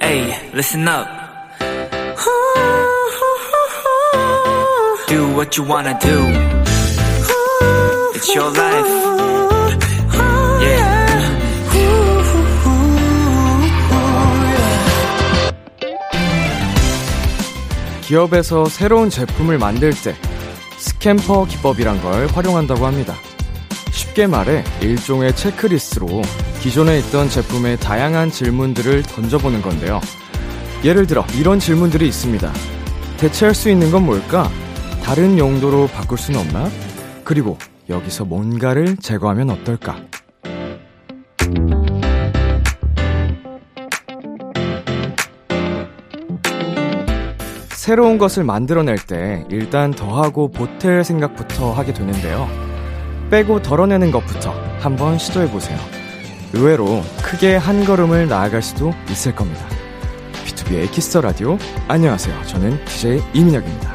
Hey, listen up. Do what you wanna do. It's your life. Yeah. 기업에서 새로운 제품을 만들 때 스캠퍼 기법이란 걸 활용한다고 합니다. 쉽게 말해 일종의 체크리스트로 기존에 있던 제품의 다양한 질문들을 던져보는 건데요. 예를 들어 이런 질문들이 있습니다. 대체할 수 있는 건 뭘까? 다른 용도로 바꿀 수는 없나? 그리고 여기서 뭔가를 제거하면 어떨까? 새로운 것을 만들어낼 때 일단 더하고 보탤 생각부터 하게 되는데요. 빼고 덜어내는 것부터 한번 시도해보세요. 의외로 크게 한 걸음을 나아갈 수도 있을 겁니다. B2B의 키스터 라디오. 안녕하세요. 저는 DJ 이민혁입니다.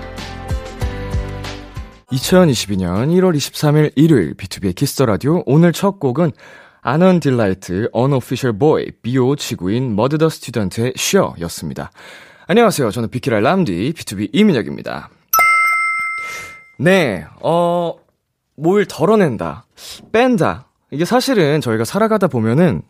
2022년 1월 23일 일요일 B2B의 키스터 라디오. 오늘 첫 곡은 아넌 딜라이트 unofficialboyy 비오 지구인 Mudd the student의 쉬어 였습니다. 안녕하세요. 저는 비키라 람디 BTOB 이민혁입니다. 네, 어, 뭘 덜어낸다, 뺀다. 이게 사실은 저희가 살아가다 보면은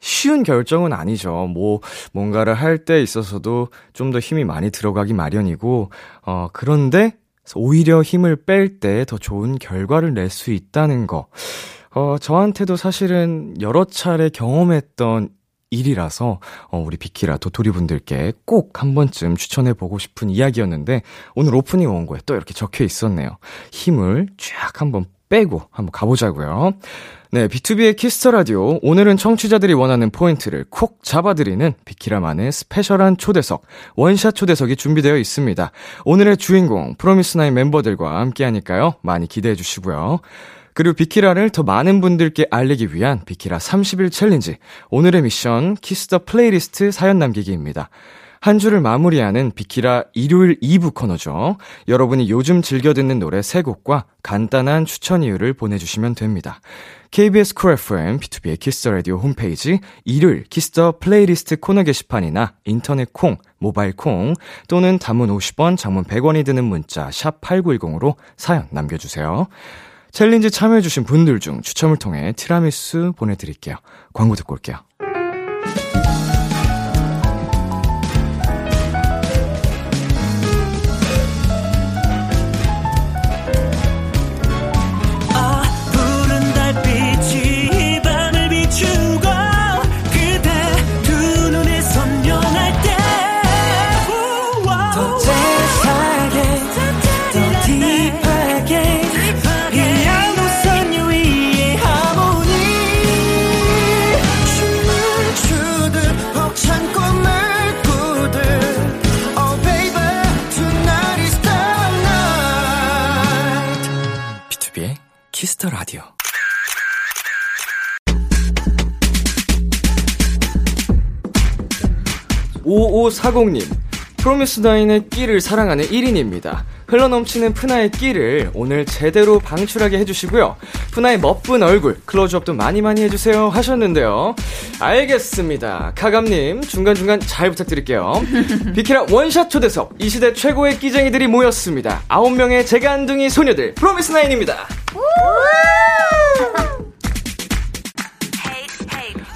쉬운 결정은 아니죠. 뭐, 뭔가를 할 때 있어서도 좀 더 힘이 많이 들어가기 마련이고, 어, 그런데 오히려 힘을 뺄 때 더 좋은 결과를 낼 수 있다는 거. 어, 저한테도 사실은 여러 차례 경험했던 일이라서 어, 우리 비키라 도토리 분들께 꼭 한 번쯤 추천해 보고 싶은 이야기였는데 오늘 오프닝 원고에 또 이렇게 적혀 있었네요. 힘을 쫙 한번 빼고 한번 가보자고요. 네, B2B의 키스터 라디오. 오늘은 청취자들이 원하는 포인트를 콕 잡아드리는 비키라만의 스페셜한 초대석, 원샷 초대석이 준비되어 있습니다. 오늘의 주인공, 프로미스나인 멤버들과 함께 하니까요. 많이 기대해 주시고요. 그리고 비키라를 더 많은 분들께 알리기 위한 비키라 30일 챌린지. 오늘의 미션 Kiss the Playlist 사연 남기기입니다. 한 주를 마무리하는 비키라 일요일 2부 코너죠. 여러분이 요즘 즐겨 듣는 노래 3곡과 간단한 추천 이유를 보내주시면 됩니다. KBS 쿨 FM, B2B의 키스터 라디오 홈페이지, 일요일 Kiss the Playlist 코너 게시판이나 인터넷 콩, 모바일 콩, 또는 단문 50원, 장문 100원이 드는 문자, 샵 8910으로 사연 남겨주세요. 챌린지 참여해주신 분들 중 추첨을 통해 티라미수 보내드릴게요. 광고 듣고 올게요. 5540님, 프로미스나인의 끼를 사랑하는 1인입니다. 흘러넘치는 푸나의 끼를 오늘 제대로 방출하게 해주시고요. 푸나의 멋쁜 얼굴, 클로즈업도 많이 많이 해주세요 하셨는데요. 알겠습니다. 카감님, 중간중간 잘 부탁드릴게요. 비키라 원샷 초대석, 이 시대 최고의 끼쟁이들이 모였습니다. 9명의 재간둥이 소녀들, 프로미스나인입니다.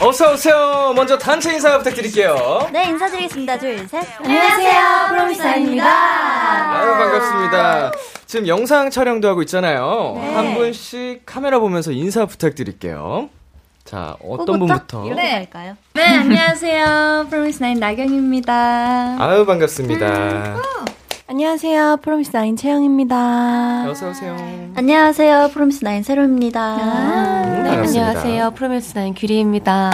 어서 오세요. 먼저 단체 인사 부탁드릴게요. 네, 인사드리겠습니다. 둘, 셋. 안녕하세요. 프로미스타입니다. 아유, 반갑습니다. 지금 영상 촬영도 하고 있잖아요. 네. 한 분씩 카메라 보면서 인사 부탁드릴게요. 자, 어떤 분부터? 네, 할까요? 네, 안녕하세요. 프로미스나인 나경입니다. 아유, 반갑습니다. 음, 안녕하세요. 프로미스나인 채영입니다. 어서 오세요. 안녕하세요. 프로미스나인 세로입니다. 아, 네, 안녕하세요. 프로미스나인 규리입니다.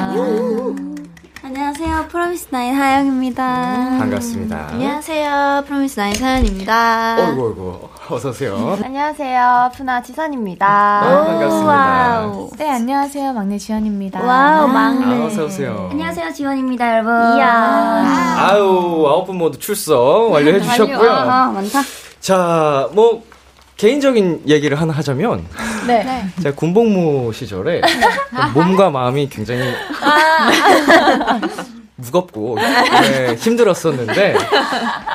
안녕하세요. 프로미스 나인 하영입니다. 반갑습니다. 안녕하세요. 프로미스 나인 서연입니다. 어이구, 어이구. 어서오세요. 안녕하세요. 프나 지선입니다. 아, 반갑습니다. Wow. 네, 안녕하세요. 막내 지헌입니다. Wow, 막내. 아, 어서오세요. 안녕하세요. 지원입니다, 여러분. 이야. 아우, 아홉 분 모두 출석 완료해주셨고요. 아, 많다. 자, 뭐, 개인적인 얘기를 하나 하자면 네. 제가 군복무 시절에 몸과 마음이 굉장히 무겁고 네, 힘들었었는데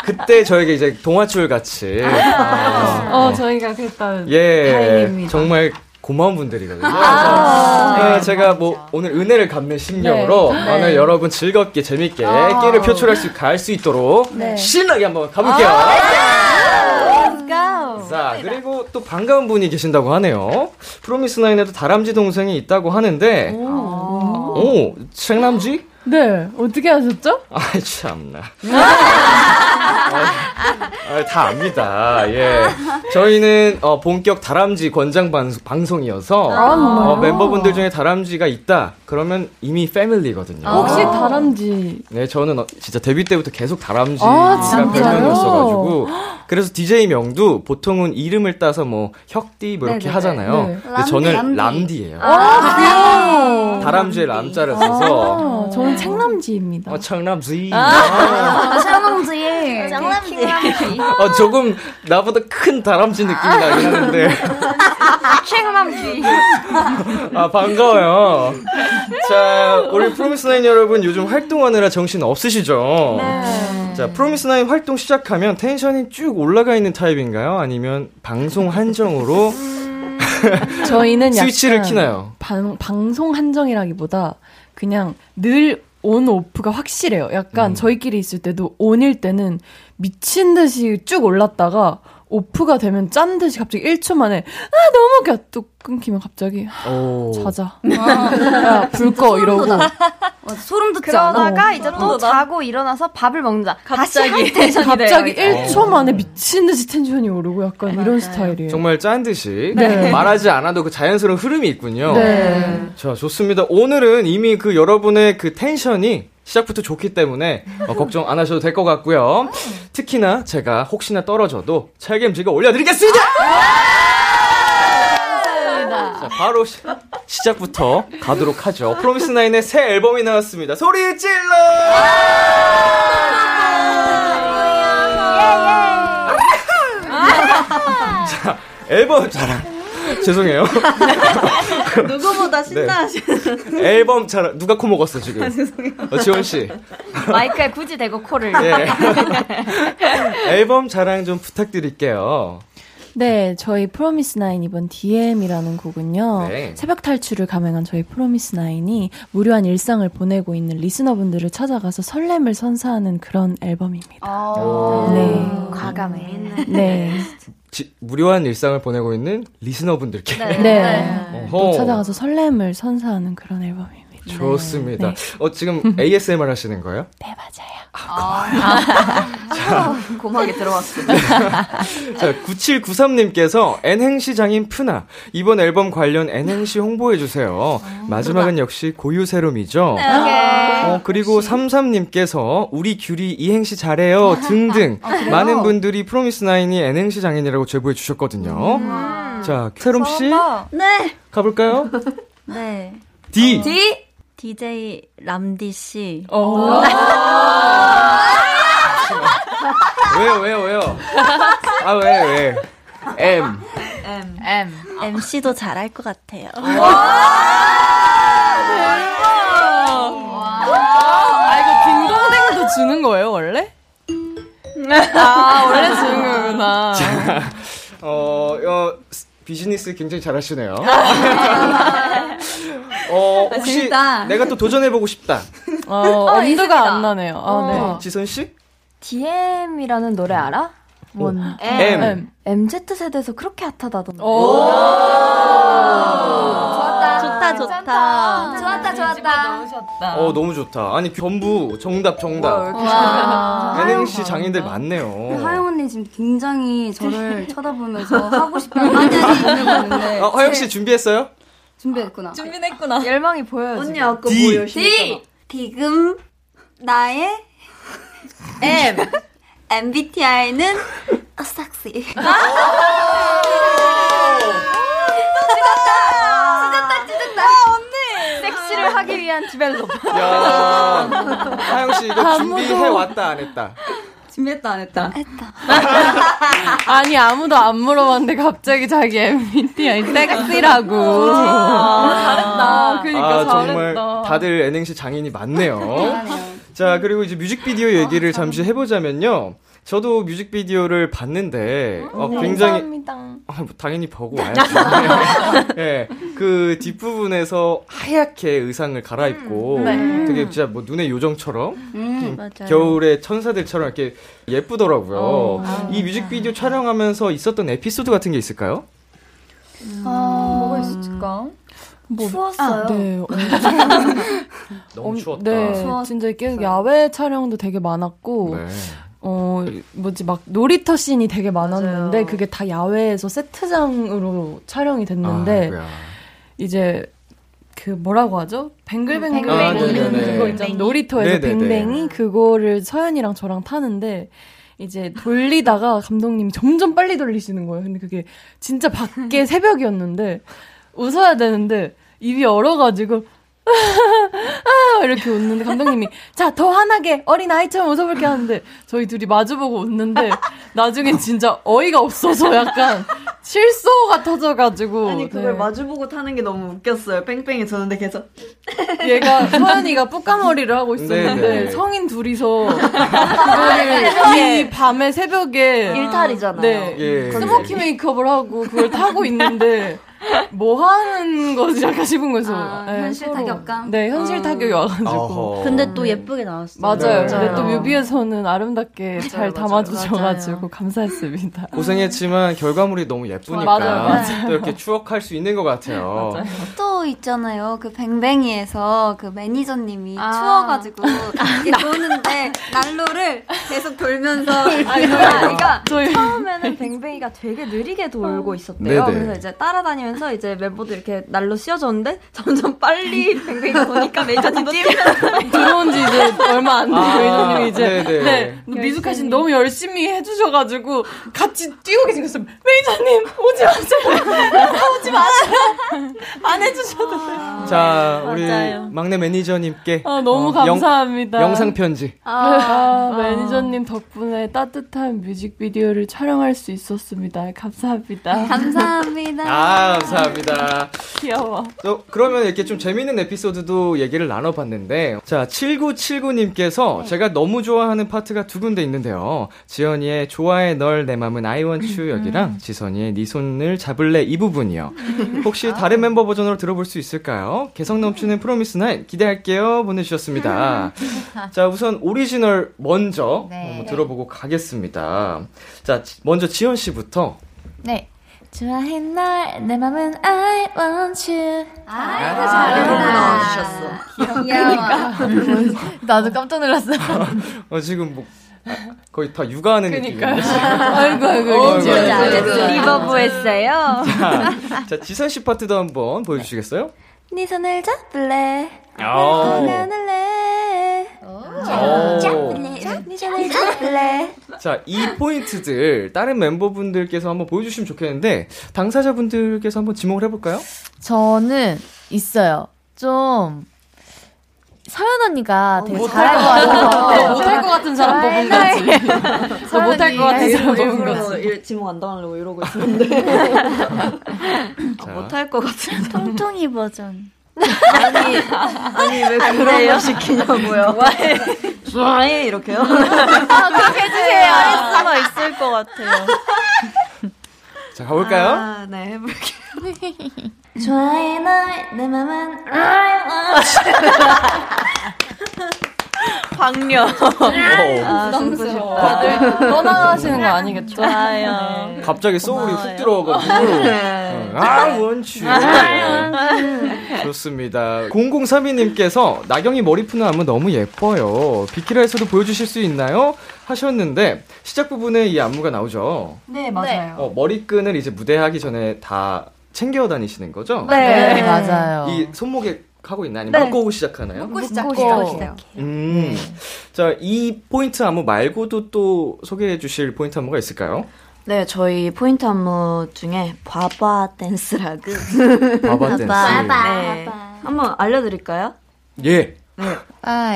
그때 저에게 이제 동화줄 같이 아, 어, 저희가 그랬다는. 예 다행입니다. 정말 고마운 분들이거든요. 그래서 네, 제가 뭐 오늘 은혜를 갚는 심령으로 네. 오늘 여러분 즐겁게 재밌게 끼를 표출할 수 갈 수 있도록 네. 신나게 한번 가볼게요. Let's go. 자, 그리고 또 반가운 분이 계신다고 하네요. 프로미스나인에도 다람쥐 동생이 있다고 하는데, 오, 책남쥐? 네, 어떻게 하셨죠? 아이, 참나. 아, 다 압니다. 예. 저희는, 어, 본격 다람쥐 권장 방, 방송 이어서, 아, 어, 멤버분들 중에 다람쥐가 있다. 그러면 이미 패밀리거든요. 혹시 다람쥐. 네, 저는 어, 진짜 데뷔 때부터 계속 다람쥐가 아? 별명이었어가지고. 그래서 DJ 명도 보통은 이름을 따서 뭐, 혁디 뭐 이렇게 네네네. 하잖아요. 네. 근데 저는 람디. 람디예요. 아, 귀여워. 다람쥐에 람자를 써서. 아, 저는 책남쥐입니다. 어, 청남쥐. 아, 샤몽지. 짱남지. 어, 조금 나보다 큰 다람쥐 느낌이 나긴 하는데. 샤몽지. 아, 반가워요. 자, 우리 프로미스나인 여러분 요즘 활동하느라 정신 없으시죠? 네. 자, 프로미스나인 활동 시작하면 텐션이 쭉 올라가 있는 타입인가요? 아니면 방송 한정으로 저희는 스위치를 키나요? 방, 방송 한정이라기보다 그냥 늘 온 오프가 확실해요. 약간 음. 저희끼리 있을 때도 온일 때는 미친 듯이 쭉 올랐다가 오프가 되면 짠 듯이 갑자기 1초 만에 아 너무 웃겨 또 끊기면 갑자기 오. 자자 야불 꺼 이러고 어, 소름 돋지 않아? 그러다가 이제 또 자고 일어나서 밥을 먹는다. 갑자기 텐션이 갑자기 돼요. 1초 만에 미친 듯이 텐션이 오르고 약간 이런 스타일이에요. 정말 짠 듯이 네. 말하지 않아도 그 자연스러운 흐름이 있군요. 네. 자, 좋습니다. 오늘은 이미 그 여러분의 그 텐션이 시작부터 좋기 때문에 어, 걱정 안 하셔도 될 것 같고요. 특히나 제가 혹시나 떨어져도 책임지고 올려드리겠습니다! 자, 바로 시, 시작부터 가도록 하죠. 프로미스나인의 새 앨범이 나왔습니다. 소리 질러! 자, 앨범 자랑. 죄송해요. 누구보다 신나하시는. 앨범 자랑. 누가 코 먹었어, 지금? 어, 지원 씨. 마이크에 굳이 대고 코를. 예. 앨범 자랑 좀 부탁드릴게요. 네, 저희 프로미스 나인 이번 DM이라는 곡은요. 네. 새벽 탈출을 감행한 저희 프로미스 나인이 무료한 일상을 보내고 있는 리스너분들을 찾아가서 설렘을 선사하는 그런 앨범입니다. 네. 과감해. 네. 지- 무료한 일상을 보내고 있는 리스너분들께. 네. 어허. 또 찾아가서 설렘을 선사하는 그런 앨범입니다. 좋습니다. 네. 어, 지금 ASMR 하시는 거예요? 네, 맞아요. 고막에 들어왔어. 자, 9793님께서 N행시 장인 푸나. 이번 앨범 관련 N행시 홍보해주세요. 마지막은 역시 고유세롬이죠. 어, 그리고 33님께서 우리 귤이 이행시 잘해요 등등 많은 분들이 프로미스나인이 N행시 장인이라고 제보해 주셨거든요. 자, 세롬씨 네. 가볼까요? 네. D. D. DJ 람디 씨. 어. 왜요, 왜요, 왜요? 아, 왜, 왜? M. M. MC도 잘할 것 같아요. 아, 이거 딩동댕도 주는 거예요, 원래? 아, 원래 주는 거구나. 어, 어, 스- 비즈니스 굉장히 잘하시네요. 어, 혹시 재밌다. 내가 또 도전해보고 싶다. 어, 엄두가 안 나네요. 아, 네. 지선 씨? DM이라는 노래 알아? 뭔? M. M. MZ 세대에서 그렇게 핫하다던데. 오. 좋다, 좋다. 좋았다, 좋았다. 어, 너무 좋다. 아니, 전부 정답, 정답. 와. NNC 장인들 많네요. 하영 언니 지금 굉장히 저를 쳐다보면서 하고 싶다고 많이 보내고 있는데. 어, 화영 씨 준비했어요? 준비했구나. 준비했구나. 열망이 보여요. 언니 아까 D. 뭐 열심히 D. 디금 나의 M. MBTI는 싹시. 섹시를 하기 위한 디벨롭. 야 하영 씨 이거 준비해 왔다, 안 했다? 준비했다 안 했다? 했다. 아니 아무도 안 물어봤는데 갑자기 자기 MBTI 섹시라고. 잘했다. 그니까 아, 잘했다. 정말 다들 N행시 장인이 많네요. 자, 그리고 이제 뮤직비디오 얘기를 잠시 해보자면요. 저도 뮤직비디오를 봤는데, 어, 굉장히, 감사합니다. 아, 뭐 당연히 보고 와야죠. 예, 그 뒷부분에서 하얗게 의상을 갈아입고 네. 되게 진짜 뭐 눈의 요정처럼 음. 겨울의 천사들처럼 이렇게 예쁘더라고요. 어. 이 뮤직비디오 촬영하면서 있었던 에피소드 같은 게 있을까요? 뭐가 있을까? 추웠어요. 네. 너무 엄- 추웠다. 네, 추웠어요. 진짜 계속 야외 촬영도 되게 많았고, 네. 어, 뭐지, 막 놀이터 씬이 되게 많았는데, 맞아요. 그게 다 야외에서 세트장으로 촬영이 됐는데, 아이고야. 이제, 그 뭐라고 하죠? 뱅글뱅글 뱅글뱅이. 아. 그거 있잖아. 놀이터에서 네네네. 뱅뱅이 그거를 서연이랑 저랑 타는데 이제 돌리다가 감독님이 점점 빨리 돌리시는 거예요. 근데 그게 진짜 밖에 새벽이었는데 웃어야 되는데 입이 얼어가지고 아 이렇게 웃는데 감독님이 자 더 환하게 어린 아이처럼 웃어볼게 하는데 저희 둘이 마주보고 웃는데 나중엔 진짜 어이가 없어서 약간 실소가 터져가지고 아니 그걸 네. 마주보고 타는 게 너무 웃겼어요. 뺑뺑이 도는데 계속 얘가 서연이가 뿌까머리를 하고 있었는데 네네. 성인 둘이서 이 밤에 새벽에 일탈이잖아요. 네 예. 스모키 메이크업을 하고 그걸 타고 있는데 뭐 하는 거지 약간 싶은 거죠. 아, 네, 현실 서로. 타격감? 네 현실 어. 타격이 와가지고. 어허. 근데 또 예쁘게 나왔어요. 맞아요. 네. 근데 또. 뮤비에서는 아름답게 잘 맞아요. 담아주셔가지고 맞아요. 감사했습니다. 고생했지만 결과물이 너무 예쁘니까 맞아요, 맞아요. 또 이렇게 추억할 수 있는 것 같아요. 또 있잖아요. 그 뱅뱅이에서 그 매니저님이 아. 추워가지고 이렇게 도는데 난로를 계속 돌면서 그러니까 저희 처음에는 뱅뱅이가 되게 느리게 돌고 있었대요. 네네. 그래서 이제 따라다니면 서 이제 멤버들 이렇게 날로 씌워줬는데 점점 빨리 뱅뱅이가 도니까 메이저님도 뛰면서 들어온 지 이제 얼마 안 되고 아, 매니저님이 이제 네네. 네, 미숙아 씨는 너무 열심히 해주셔가지고 같이 뛰고 계시겠어요. 매니저님 오지 마세요. 오지 마세요. 안 해주셔도 돼요. 자, 우리 맞아요. 막내 매니저님께 아, 너무 어, 영- 감사합니다. 영상 편지. 아, 매니저님 덕분에 따뜻한 뮤직비디오를 촬영할 수 있었습니다. 감사합니다. 감사합니다. 아, 감사합니다. 귀여워. 또 그러면 이렇게 좀 재밌는 에피소드도 얘기를 나눠봤는데 자 7979님께서 제가 너무 좋아하는 파트가 두 군데 있는데요 지연이의 좋아해 널 내 맘은 I want you 여기랑 지선이의 네 손을 잡을래 이 부분이요 혹시 다른 멤버 버전으로 들어볼 수 있을까요? 개성 넘치는 프로미스 나인 기대할게요 보내주셨습니다 자 우선 오리지널 먼저 네. 들어보고 가겠습니다 자 지- 먼저 지연 씨부터 네. 좋아해 널, 내 맘은 I want you. 너무 나와주셨어. 귀여워. 나도 깜짝 놀랐어. 어, 지금 뭐 아, 거의 다 육아하는. 느낌이에요. 아이고, 아이고. reverb 했어요. 자, 자, 지선 씨 파트도 한번 보여주시겠어요? 네 손을 잡을래. 오. 안을래. 오. 잡을래. 네 손을 잡을래. 자, 이 포인트들 다른 멤버분들께서 한번 보여주시면 좋겠는데 당사자분들께서 한번 지목을 해볼까요? 저는 있어요. 좀 서연 언니가 되게 못할 잘할 것 같아서 네, 못할 것 같은 사람 뽑은 거지. 저 못할 것 같은 사람 뽑은 거지. 지목 안 당하려고 이러고 있었는데 자, 못할 것 같은. 통통이 버전. 아니 아니 왜 그런 거 시키냐고요. 좋아해 좋아해 이렇게요. 그렇게 해주세요. 할 수가 있을 것 같아요. 자, 가볼까요? 아, 네 해볼게요. 좋아해 널내 맘은 I want 박녀. 오, 아, 싶다. 다들 떠나가시는 거 아니겠죠? 좋아요. 갑자기 소울이 훅 고마워요. 들어와가지고 아, 원추 좋습니다 0032님께서 나경이 머리 푸는 안무 너무 예뻐요 비키라에서도 보여주실 수 있나요? 하셨는데 시작 부분에 이 안무가 나오죠 네, 맞아요. 어, 머리끈을 이제 무대하기 전에 다 챙겨 다니시는 거죠? 네, 맞아요. 이 손목에 하고 있나 아니면 네. 묶고 시작하나요? 묶고 묶고 시작해요. 음. 자, 이 포인트 안무 말고도 또 소개해 주실 포인트 안무가 있을까요? 네, 저희 포인트 안무 중에 바바 댄스라고. 바바 댄스. 네. 한번 알려드릴까요? 예. 5,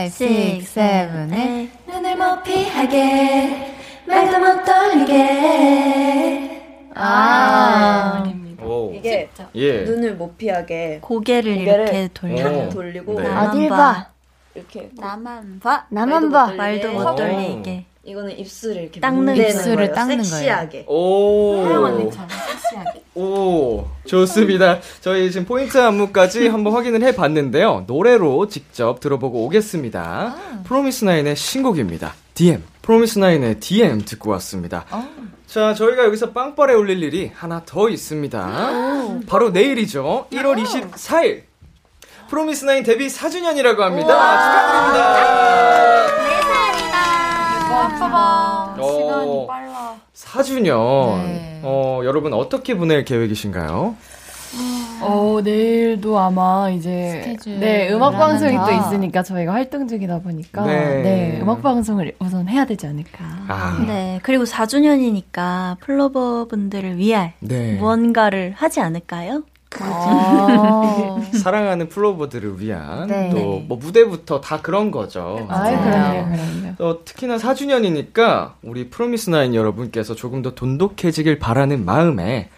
6, 7, 8. 눈을 못 피하게 말도 못 돌리게. 아. 오. 이게 예. 눈을 못 피하게 고개를, 고개를 이렇게 돌려. 오. 돌리고 네. 어딜 봐. 이렇게 나만 봐. 나만 봐. 말도 못 오. 돌리게. 이거는 입술을 이렇게 닦는 입술을. 닦는 거예요. 섹시하게. 오. 오, 좋습니다. 저희 지금 포인트 안무까지 한번 확인을 해 봤는데요. 노래로 직접 들어보고 오겠습니다. 프로미스 나인의 신곡입니다. DM. 프로미스 나인의 DM 듣고 왔습니다. 자, 저희가 여기서 빵빠레 올릴 일이 하나 더 있습니다. 바로 내일이죠. 1월 24일. 프로미스나인 데뷔 4주년이라고 합니다. 축하드립니다. 시간이 빨라. 4주년. 네. 어, 여러분 어떻게 보낼 계획이신가요? 어, 내일도 아마 이제 스케줄을 네, 음악 방송이 또. 있으니까 저희가 활동 중이다 보니까 네. 네, 음악 방송을 우선 해야 되지 않을까. 아, 네, 그리고 4주년이니까 플로버 분들을 위할 네. 무언가를 하지 않을까요? 아, 사랑하는 플로버들을 위한 네. 또뭐 무대부터 다 그런 거죠. 아이, 그럼요, 그럼요. 또 특히나 4주년이니까 우리 프로미스나인 여러분께서 조금 더 돈독해지길 바라는 마음에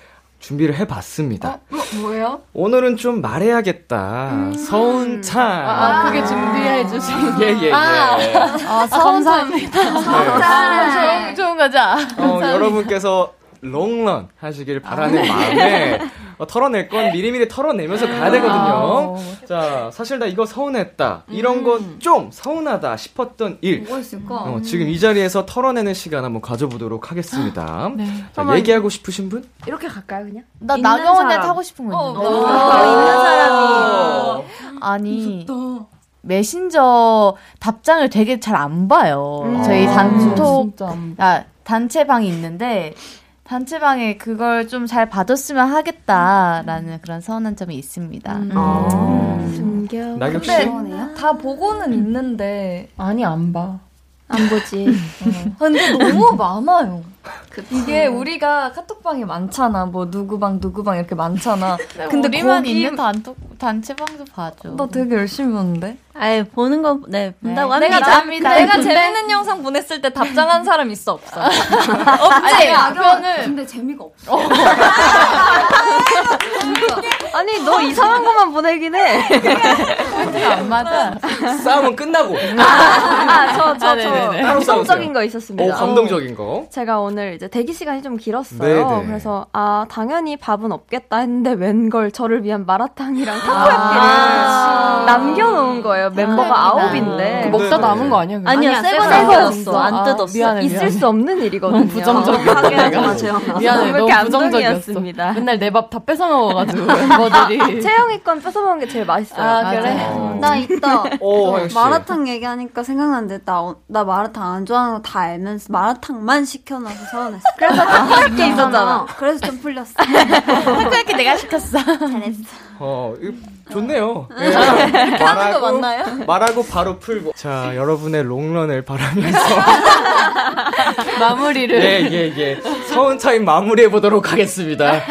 준비를 해봤습니다. 뭐예요? 오늘은 좀 말해야겠다. 서운 타임. 아, 그게 준비해 주신. 예, 예, 예. 아, 감사합니다. 아, 좋은, 좋은 거죠? 어, 여러분께서 롱런 하시길 바라는 마음에 어, 털어낼 건 미리미리 털어내면서 가야 되거든요. 자, 사실 나 이거 서운했다. 이런 거좀 서운하다 싶었던 일. 뭐가 있을까? 어, 지금 이 자리에서 털어내는 시간 한번 가져보도록 하겠습니다. 네. 자, 얘기하고 싶으신 분? 이렇게 갈까요, 그냥? 나 나경원에. 타고 싶은 거 있는데. 있는 사람이. 아니 메신저 답장을 되게 잘 안 봐요. 저희 단톡 아, 단체방이 있는데 단체방에 그걸 좀잘 봐줬으면 하겠다라는 그런 서운한 점이 있습니다. 숨겨. 나경 씨? 서운해요? 다 보고는 있는데 아니 안 봐. 안 보지. 근데 너무 많아요. 이게 우리가 카톡방이 많잖아. 뭐 누구 방 누구 방 이렇게 많잖아. 근데 우리만 있는 단톡 단체방도 봐줘. 나 되게 열심히 보는데. 아예 보는 거, 네, 본다고 네. 합니다. 내가 내가 근데- 재밌는 영상 보냈을 때 답장한 사람 있어 없어? 없지. 답변을 근데 재미가 없어. 아니, 너 이상한 것만 보내긴 해. 안 맞아. 싸움은 끝나고. 아, 저, 저, 아, 네네네. 저. 따로 감성적인 싸우세요. 거 오, 있었습니다. 감동적인 거. 제가 오늘 이제 대기 시간이 좀 길었어요. 네네. 그래서 아 당연히 밥은 없겠다 했는데 웬걸 저를 위한 마라탕이랑 타코야끼를 아. 남겨놓은 거예요. 멤버가 아. 아홉인데. 그 먹다 네네. 남은 거 아니야? 아니야, 새거 새새 거였어. 거였어. 안 아, 뜯었어. 미안해, 있을 미안해. 수 없는 일이거든요. 부정적이야. 마세요. 미안해, 너무. 감동이었습니다. 맨날 내 밥 다 뺏어 먹어가지고 멤버들이. 채영이 건 뺏어 먹은 게 제일 맛있어요. 아, 그래? 어. 나 씨. 마라탕 얘기하니까 생각났는데 나, 어- 나 마라탕 안 좋아하는 거 다 알면서 마라탕만 시켜놔서 서운했어. 그래서 타코야끼 있었잖아. 그래서 좀 풀렸어. 타코야키 내가 시켰어. 잘했어. 어, 좋네요. 네. 말하고, 맞나요? 말하고 바로 풀고. 자, 여러분의 롱런을 바라면서. 마무리를. 예, 예, 예. 서운 타임 마무리해 보도록 하겠습니다.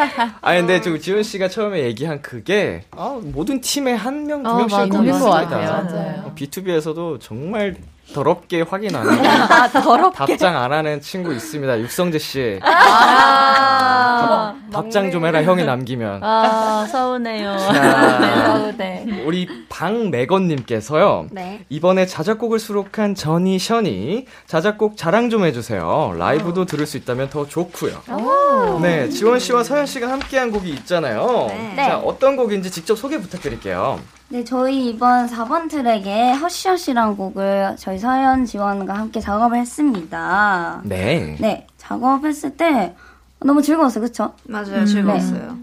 아, 근데 지금 지훈 씨가 처음에 얘기한 그게 아, 모든 팀에 한 명, 두 어, 명씩 있는. 것 맞아요. 맞아요. B2B에서도 정말 더럽게 확인 안 하고 아, 더럽게. 답장 안 하는 친구 있습니다. 육성재 씨. 아, 답장 좀 해라 형이 남기면. 아, 서운해요. 자, 네. 우리 방매건님께서요. 네. 이번에 자작곡을 수록한 전희 션이 자작곡 자랑 좀 해주세요. 라이브도 들을 수 있다면 더 좋고요. 네, 지원 씨와 서현 씨가 함께한 곡이 있잖아요. 네. 자, 어떤 곡인지 직접 소개 부탁드릴게요. 네, 저희 이번 4번 트랙에 허쉬허쉬라는 곡을 저희 서현 지원과 함께 작업을 했습니다. 네. 네, 작업했을 때 너무 즐거웠어요, 그쵸? 맞아요, 즐거웠어요.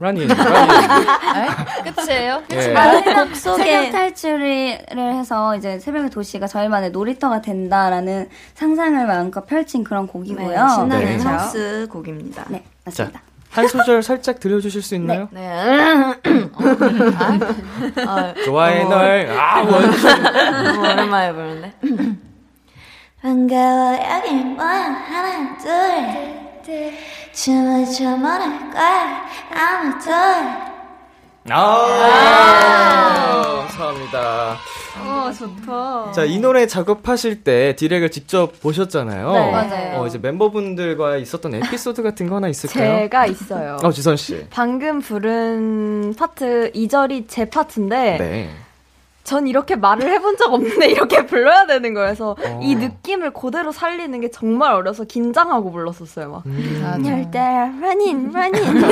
라니, 라니. 끝이에요? 예. 마지막 새벽 탈출을 해서 이제 새벽의 도시가 저희만의 놀이터가 된다라는 상상을 마음껏 펼친 그런 곡이고요. 네, 신나는 네. 하우스 곡입니다. 네, 맞습니다. 한 소절 살짝 들려주실 수 있나요? 네. 좋아해 널. 아, 원샷. 너무 오랜만에 부르는데. 반가워 여기 뭐야 하나 둘 춤을 춰 뭐랄 거야 아무 둘 아, 감사합니다. 어, 좋다. 자, 이 노래 작업하실 때 디렉을 직접 보셨잖아요. 네. 맞아요. 어, 이제 멤버분들과 있었던 에피소드 같은 거 하나 있을까요? 제가 있어요. 어, 지선 씨. 방금 부른 파트 2절이 제 파트인데 네. 전 이렇게 말을 해본 적 없는데 이렇게 불러야 되는 거여서 어. 이 느낌을 그대로 살리는 게 정말 어려서 긴장하고 불렀었어요 막 음. 열대 running running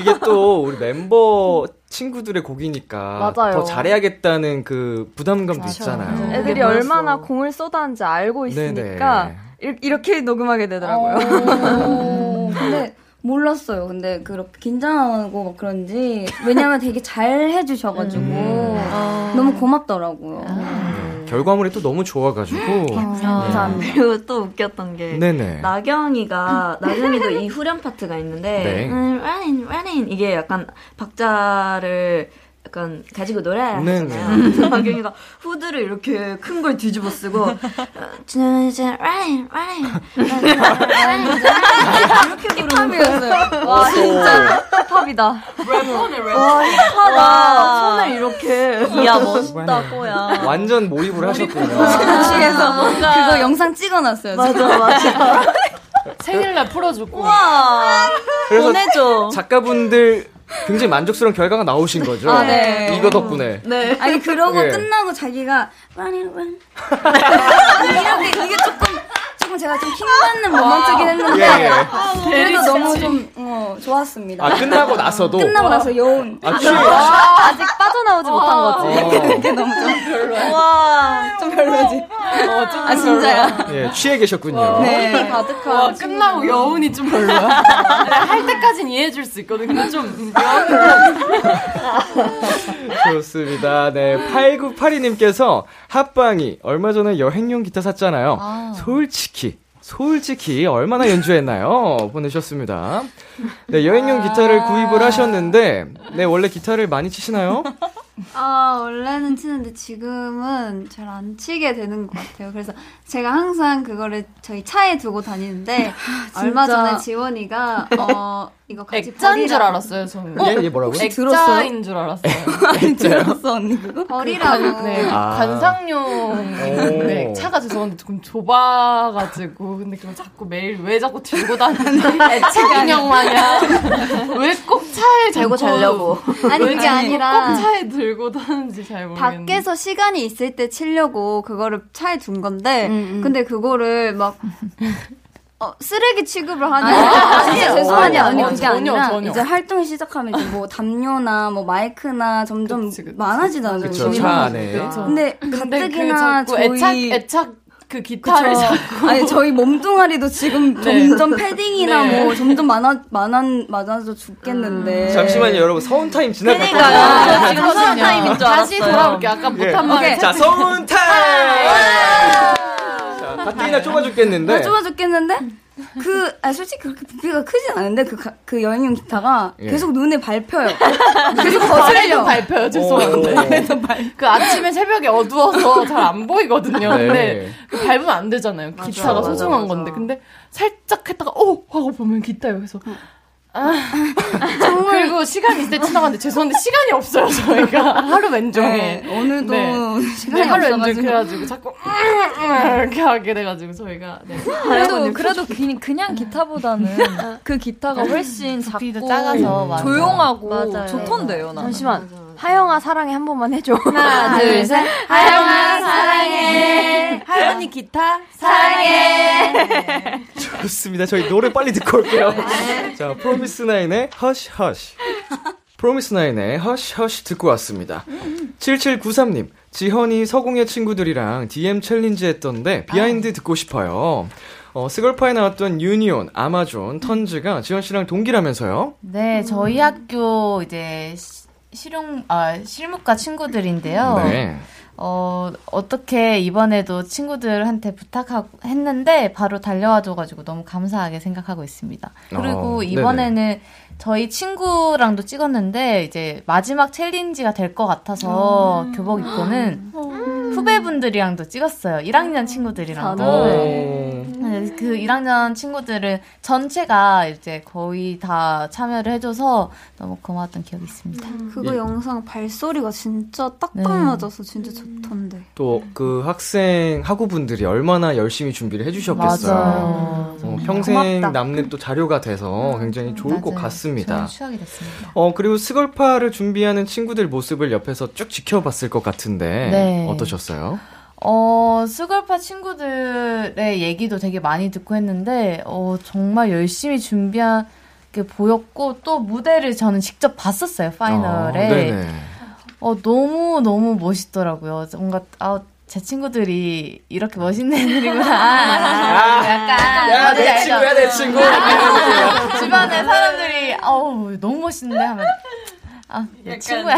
이게 또 우리 멤버 친구들의 곡이니까 맞아요. 더 잘해야겠다는 그 부담감도 있잖아요. 애들이 그게 뭐였어? 얼마나 공을 쏟았는지 알고 있으니까 네네. 이- 이렇게 녹음하게 되더라고요 어, 근데 몰랐어요. 근데 그렇게 긴장하고 막 그런지 왜냐면 되게 잘 해주셔가지고 음. 너무 고맙더라고요. 네. 결과물이 또 너무 좋아가지고. 감사합니다. 그리고 또 웃겼던 게 네네. 나경이가 나경이도 이 후렴 파트가 있는데 네. 음, running running 이게 약간 박자를 약간 가지고 노래를 네네. 하잖아요. 그래서 나경이가 후드를 이렇게 큰 걸 뒤집어 쓰고 어, running running 이렇게 부르는 와 진짜 힙합이다. 와 힙하다. 손을 이렇게. 이야 멋있다 꼬야. 완전 몰입을 하셨군요. 취해서 그거 영상 찍어놨어요. 맞아 맞아. 생일날 풀어주고. 그래서 보내줘. 작가분들 굉장히 만족스러운 결과가 나오신 거죠. 아, 네. 이거 덕분에. 네 아니 그러고 예. 끝나고 자기가 run 이렇게 이게 조금 조금 제가 좀 킹받는 모먼트긴 했는데 예, 예. 그래도 너무 좀 어, 좋았습니다. 아, 끝나고 나서도. 끝나고 나서 여운 아, 취해. 아직 빠져나오지 못한 거지 어, 그게 너무 좀 별로야. 와 좀 별로지. 아 진짜야. 예, 취해 계셨군요. 네. 가득한 와, 끝나고 여운이 좀 별로야. 할 때까진 이해해줄 수 있거든. 근데 좀, 음, 좋습니다. 네. 8982님께서 핫방이 얼마 전에 여행용 기타 샀잖아요. 솔직히. 솔직히 얼마나 연주했나요? 보내셨습니다. 네, 여행용 기타를 구입을 하셨는데, 네, 원래 기타를 많이 치시나요? 아, 원래는 치는데 지금은 잘 안 치게 되는 것 같아요. 그래서 제가 항상 그거를 저희 차에 두고 다니는데 얼마 전에 지원이가 어 이거 같이 액자인 줄 버리라- 알았어요, 저는. 예, 예, 뭐라고요? 액자인 줄 알았어요. 들었어 언니 그거? 버리라고 네, 아. 관상용 오. 네, 차가 죄송한데 조금 좁아가지고 근데 그걸 자꾸 매일 왜 자꾸 들고 다니는지 애착 인형 마냥 왜 꼭 차에 대고 자려고 아니 그게 꼭 아니라 차에 들고 다니는지 잘 모르겠는데 밖에서 시간이 있을 때 치려고 그거를 차에 둔 건데 음, 음. 근데 그거를 막 어, 쓰레기 취급을 하니 아, 진짜 죄송하니 아니, 그게 전혀, 아니라 전혀. 이제 활동이 시작하면 이제 뭐 담요나 뭐 마이크나 점점 그치, 그치. 많아지잖아요. 그쵸, 요즘은. 차 안에. 근데 그 가뜩이나 자꾸 저희 애착 애착 그 기타를 그쵸. 자꾸 아니 저희 몸뚱아리도 지금 네. 점점 패딩이나 네. 뭐 점점 많아 많아 많아져 죽겠는데. 잠시만요, 여러분. 서운 타임 지나갔거든요. 그러니까요 지금 서운 타임인 줄 다시 알았어요 돌아올게 아까 예. 못한 말 자, 서운 타임! 자, 가뜩이나 좁아 죽겠는데. 나 좁아 죽겠는데? 그, 아, 솔직히 그렇게 부피가 크진 않은데, 그, 가- 그 여행용 기타가 예. 계속 눈에 밟혀요. 계속 거슬려. 발표요 죄송한데 그 아침에 새벽에 어두워서 잘 안 보이거든요 네. 근데 그 밟으면 안 되잖아요 기타가 맞아, 소중한 맞아. 건데 근데 살짝 했다가 어 하고 보면 기타예요 그래서 아 그리고 시간 있을 때 지나가는데 죄송한데 시간이 없어요 저희가 하루 왼종일 네, 오늘도 네. 시간이 네, 하루 왼종 없어가지고. 그래가지고 자꾸 이렇게 하게 돼가지고 저희가 네. 그래도 그래도 그, 그냥 기타보다는 그 기타가 훨씬 부피도 작고 작아서. 조용하고 맞아요. 좋던데요. 나는. 잠시만 하영아 사랑해 한 번만 해줘 하나 둘 셋. 하영아 사랑해. 할머니 기타 좋습니다. 저희 노래 빨리 듣고 올게요. 자, 프로미스 나인의 Hush Hush. 프로미스 나인의 Hush Hush 듣고 왔습니다. 7793님, 지헌이 서공예 친구들이랑 DM challenge 했던데 behind 듣고 싶어요. 어, 스걸파에 나왔던 유니온, 아마존, 턴즈가 지헌 씨랑 동기라면서요? 네, 저희 학교 이제 시- 실용 아 실무과 친구들인데요. 네. 어, 어떻게 이번에도 친구들한테 부탁하고 했는데 바로 달려와 줘가지고 너무 감사하게 생각하고 있습니다. 그리고 어, 이번에는 저희 친구랑도 찍었는데 이제 마지막 챌린지가 될 것 같아서 교복 입고는 후배분들이랑도 찍었어요. 1학년 친구들이랑도. 어, 네, 그 1학년 친구들은 전체가 이제 거의 다 참여를 해줘서 너무 고마웠던 기억이 있습니다. 그거 예. 영상 발소리가 진짜 딱딱 네. 맞아서 진짜 좋던데. 또 그 학생 학우분들이 얼마나 열심히 준비를 해주셨겠어요. 어, 평생 고맙다. 남는 또 자료가 돼서 굉장히 좋을 것 맞아요. 같습니다. 저는 추억이 됐습니다. 어, 그리고 스걸파를 준비하는 친구들 모습을 옆에서 쭉 지켜봤을 것 같은데, 네. 어떠셨어요? 어, 스걸파 친구들의 얘기도 되게 많이 듣고 했는데, 어, 정말 열심히 준비한 게 보였고, 또 무대를 저는 직접 봤었어요, 파이널에. 아, 네네. 어, 너무, 너무 멋있더라고요. 뭔가, 아, 제 친구들이 이렇게 멋있는 애들이구나. 약간. 야, 내 알죠? 친구야, 내 친구. 주변에 사람들이, 어우, 너무 멋있는데 하면, 아, 내 친구야.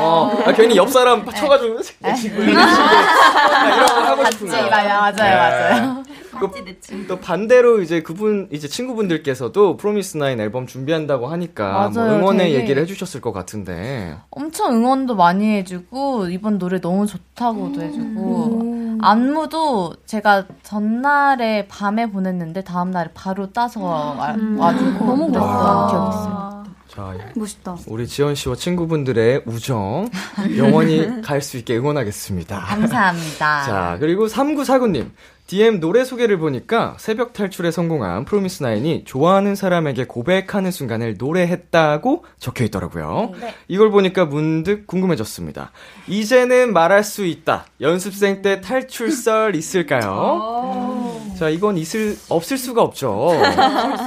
어, 아, 괜히 옆 사람 쳐가지고, 내 친구, 내 친구. 아, 이런 거 하고 싶은 거. 맞아요, 맞아요, 맞아요. 또, 또 반대로 이제 그분, 이제 친구분들께서도 프로미스 나인 앨범 준비한다고 하니까 뭐 맞아요, 응원의 되게. 얘기를 해주셨을 것 같은데. 엄청 응원도 많이 해주고 이번 노래 너무 좋다고도 해주고 안무도 제가 전날에 밤에 보냈는데 다음날에 바로 따서 와- 와주고 너무 그랬던 멋있다. 기억이 있어요. 자, 멋있다. 우리 지연 씨와 친구분들의 우정 영원히 갈 수 있게 응원하겠습니다. 감사합니다. 자, 그리고 3949님. DM 노래 소개를 보니까 새벽 탈출에 성공한 프로미스나인이 좋아하는 사람에게 고백하는 순간을 노래했다고 적혀 있더라고요. 이걸 보니까 문득 궁금해졌습니다. 이제는 말할 수 있다. 연습생 때 탈출설 있을까요? 자, 이건 있을, 없을 수가 없죠.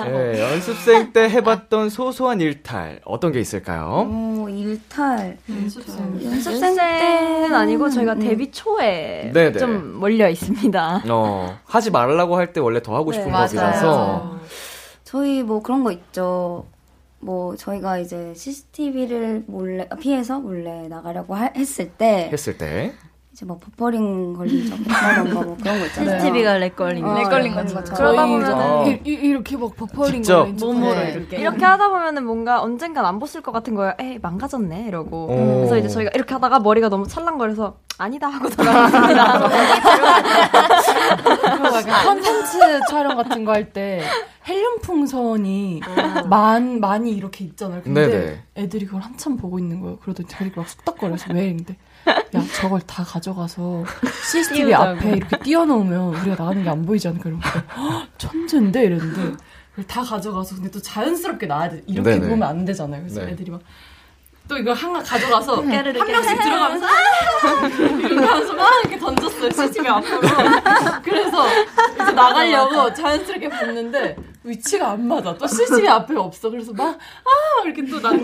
예, 연습생 때 해봤던 소소한 일탈, 어떤 게 있을까요? 오, 일탈. 연습생 연습생 때는 아니고 저희가 음. 데뷔 초에 네네. 좀 몰려 있습니다. 어, 하지 말라고 할 때 원래 더 하고 싶은 네, 법이라서. 저희 뭐 그런 거 있죠. 뭐 저희가 이제 CCTV를 몰래 아, 피해서 몰래 나가려고 하- 했을 때 했을 때. 이제 뭐 버퍼링 걸린 적 있다던가 뭐 그런 거 있잖아요. CCTV가 lag 걸린 어, lag 걸린 거죠. 그러다 보면은 어. 이, 이, 이렇게 막 버퍼링 직접. 걸린 척 몸으로 네. 이렇게 이렇게 하다 보면은 뭔가 언젠간 안 벗을 것 같은 거예요. 에이 망가졌네 이러고. 오. 그래서 이제 저희가 이렇게 하다가 머리가 너무 찰랑거려서 아니다 하고. 그리고 약간 컨텐츠 촬영 같은 거 할 때 헬륨 풍선이 만 많이 이렇게 있잖아요. 근데 네네. 애들이 그걸 한참 보고 있는 거예요. 그러더니 자기가 막 쑥덕거려서 왜 이랬는데 야 저걸 다 가져가서 CCTV 앞에 이렇게 띄워놓으면 우리가 나가는 게 안 보이지 않을까 이러면서 "헉, 천재인데 이랬는데 그걸 다 가져가서 근데 또 자연스럽게 나와야 돼. 이렇게 네네. 보면 안 되잖아요. 그래서 네. 애들이 막 또 이걸 하나 가져가서 한 명씩 들어가면서 아! 이렇게 하면서 막 이렇게 던졌어요 CCTV 앞으로 그래서 이제 나가려고 자연스럽게 봤는데 위치가 안 맞아 또 CCTV 앞에 없어 그래서 막 아 이렇게 또 나는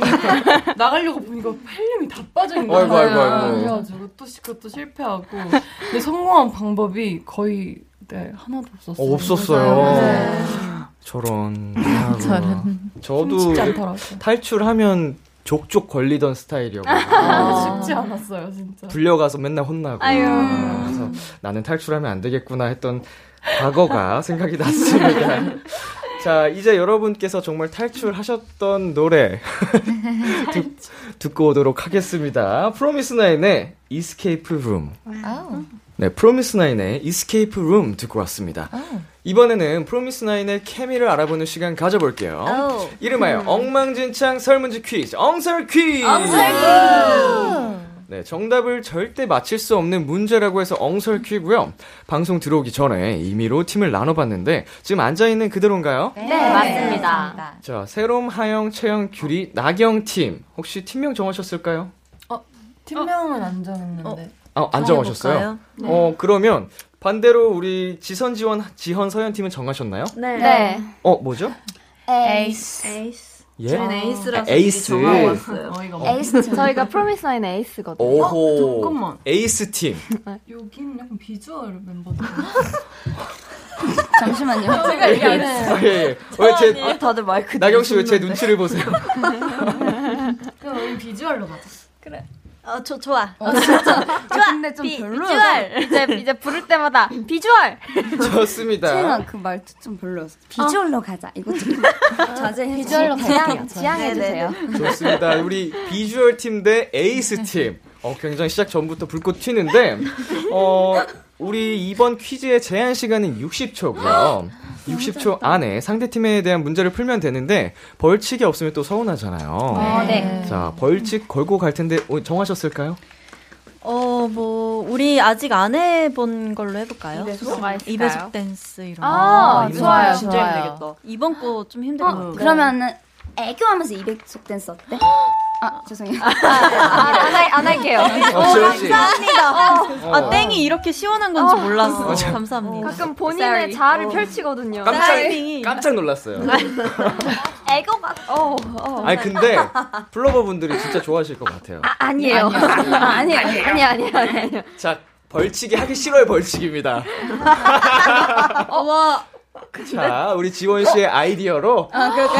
나가려고 보니까 헬륨이 다 빠져 있는 거야 아이고, 아이고, 아이고. 그래가지고 또 시- 그것도 실패하고 근데 성공한 방법이 거의 네 하나도 없었어요 어, 없었어요. 맞아요. 저런. 저런. 저도 탈출하면 족족 걸리던 스타일이어가지고. 아, 쉽지 않았어요 진짜 불려가서 맨날 혼나고. 아유. 그래서 나는 탈출하면 안 되겠구나 했던 과거가 생각이 났습니다. 자, 이제 여러분께서 정말 탈출하셨던 노래 듣, 듣고 오도록 하겠습니다. 프로미스나인의 Escape Room. 아우. 네, 프로미스나인의 Escape Room 듣고 왔습니다. 이번에는 프로미스나인의 케미를 알아보는 시간 가져볼게요. 이름하여 엉망진창 설문지 퀴즈, 엉설 퀴즈! 네, 정답을 절대 맞힐 수 없는 문제라고 해서 엉설 퀴고요. 방송 들어오기 전에 임의로 팀을 나눠봤는데 지금 앉아있는 그대로인가요? 네, 맞습니다. 자, 세롬, 하영, 채영, 규리, 나경 팀. 혹시 팀명 정하셨을까요? 팀명은 안 정했는데 아, 안 정하셨어요? 어, 그러면 반대로 우리 지선, 지원, 지헌, 서현 팀은 정하셨나요? 네. 어, 뭐죠? 에이스. 에이스. 예? 저희는 에이스라서 에이스. 미리 정하고 왔어요. 없 에이스 저희가 프로미스나인의 에이스거든요. 오호. 잠깐만. 에이스 팀. 여기는 약간 비주얼 멤버들 잠시만요. 제가 얘기하는 아, 예, 예. 왜 제, 아, 다들 마이크 나경 씨 왜 제 눈치를 보세요? 그럼 우리 비주얼로 가자 어, 저 좋아. 아, 근데 좀 비, 별로였어. 비주얼. 이제 이제 부를 때마다 비주얼. 좋습니다. 채영아 그 말투 좀 별로였어. 비주얼로 가자. 이거 좀 자제해 비주얼로 지양 지양해 주세요. 좋습니다. 우리 비주얼 팀 대 에이스 팀. 어, 굉장히 시작 전부터 불꽃 튀는데, 어, 우리 이번 퀴즈의 제한 시간은 60초고요. 60초 안에 상대팀에 대한 문제를 풀면 되는데 벌칙이 없으면 또 서운하잖아요. 어, 네. 자, 벌칙 걸고 갈 텐데 어, 정하셨을까요? 어, 뭐, 우리 아직 안 해본 걸로 해볼까요? 있을까요? 이배속 댄스 이런 아, 거. 좋아요, 진짜 좋아요. 힘들겠다. 이번 거 좀 힘들 것 같아요. 어, 그러면은 애교하면서 200속 댄스 어때? 아, 죄송해요. 안, 할, 안 할게요. 어, 씨. 감사합니다. 어. 아, 땡이 이렇게 시원한 건지 몰랐어. 감사합니다. 가끔 본인의 자아를 펼치거든요. 깜짝. 깜짝 놀랐어요. 애교가 어, 어. 아니 근데 플로버 분들이 진짜 좋아하실 것 같아요. 아니에요. 아니, 아니, 아니, 아니. 자, 벌칙이 하기 싫어의 벌칙입니다. 어, 와. 자, 우리 지원 씨의 아이디어로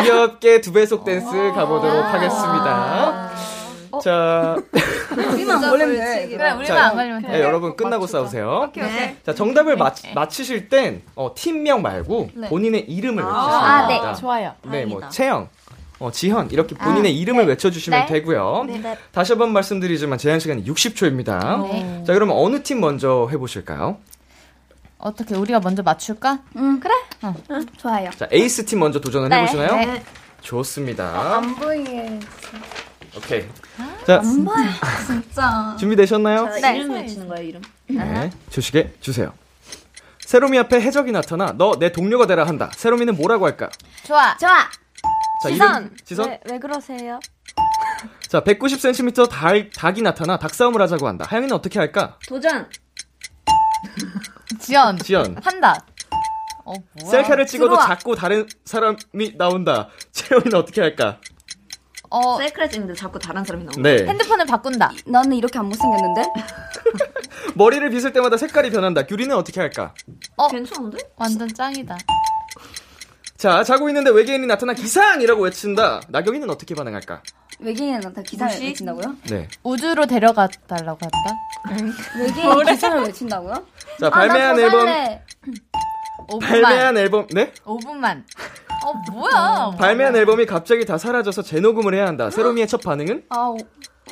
귀엽게 두 배속 댄스 가보도록 하겠습니다. 자, 우리만 걸리면 돼. 그래, 우리만 자, 안 걸리면 돼. 네, 여러분 끝나고 싸우세요. 오케이, 오케이. 자, 정답을 맞, 맞히실 땐 어, 팀명 말고 본인의 이름을 외치시면 아, 네. 됩니다. 좋아요. 네, 뭐 다행이다. 채영, 어, 지현 이렇게 본인의 이름을 외쳐주시면 네. 되고요. 네. 다시 한번 말씀드리지만 제한 시간이 60초입니다. 네. 자, 그러면 어느 팀 먼저 해보실까요? 어떻게 우리가 먼저 맞출까? 응, 그래. 좋아요. 자, 에이스 팀 먼저 도전을 네. 해보시나요? 네. 좋습니다. 안 보이게. 오케이. 자, 진짜. 준비되셨나요? 자, 이름 외치는 거야, 이름. 네. 주시게 주세요. 세롬이 앞에 해적이 나타나 너 내 동료가 되라 한다. 세롬이는 뭐라고 할까? 좋아. 좋아. 자, 지선. 이름, 지선. 왜, 왜 그러세요? 자, 190cm 달, 닭이 나타나 닭싸움을 하자고 한다. 하영이는 어떻게 할까? 도전. 지연. 지연. 한다. 어, 뭐야. 셀카를 찍어도 들어와. 자꾸 다른 사람이 나온다. 채영이는 어떻게 할까? 어, 셀크를 찍는데 자꾸 다른 사람이 나오는 네. 핸드폰을 바꾼다. 너는 이렇게 안 못생겼는데? 머리를 빗을 때마다 색깔이 변한다. 규리는 어떻게 할까? 어, 괜찮은데? 완전 짱이다. 자, 자고 있는데 외계인이 나타나 기상이라고 외친다. 나경이는 어떻게 반응할까? 외계인은 나타 기사를 무식? 외친다고요? 네. 우주로 데려가 달라고 한다. 외계인 기사를 외친다고요? 자, 아, 발매한 앨범, 살래. 5분만. 발매한 앨범, 네? 5분만. 어, 뭐야. 발매한 앨범이 갑자기 다 사라져서 재녹음을 해야 한다. 세롬이의 첫 반응은? 아,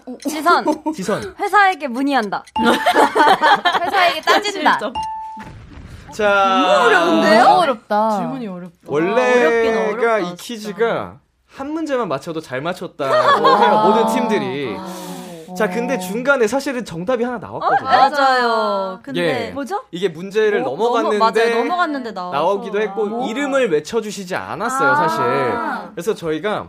오, 지선. 지선. 회사에게 문의한다. 회사에게 따진다. 자, 너무 어렵다. 질문이 어렵다. 원래가 어렵다, 이. 퀴즈가 한 문제만 맞춰도 잘 맞췄다고 해요. 모든 팀들이. 자, 근데 중간에 사실은 정답이 하나 나왔거든요. 맞아요. 근데 예. 뭐죠? 이게 문제를 뭐, 넘어갔는데 넘어, 맞아요. 넘어갔는데 나와서. 나오기도 했고 이름을 외쳐주시지 않았어요, 사실. 그래서 저희가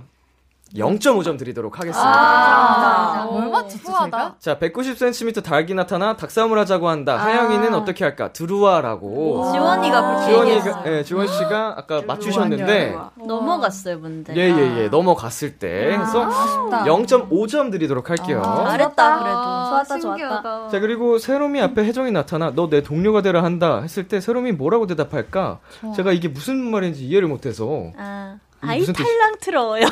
0.5점 드리도록 하겠습니다. 아, 뭘 맞췄지, 제가? 자, 190cm 닭이 나타나 닭싸움을 하자고 한다. 하영이는 어떻게 할까? 드루아라고. 지원이가 그렇게 지원이가. 예, 지원 씨가 아까 맞추셨는데, 넘어갔어요, 문제. 예, 예, 예, 넘어갔을 때. 그래서 0.5점 드리도록 할게요. 잘했다, 그래도. 좋았다, 좋았다. 자, 그리고 세롬이 앞에 혜정이 나타나, 너 내 동료가 되라 한다. 했을 때, 세롬이 뭐라고 대답할까? 제가 이게 무슨 말인지 이해를 못해서. 아, 아이 무슨 뜻이- 탈랑 트러워요.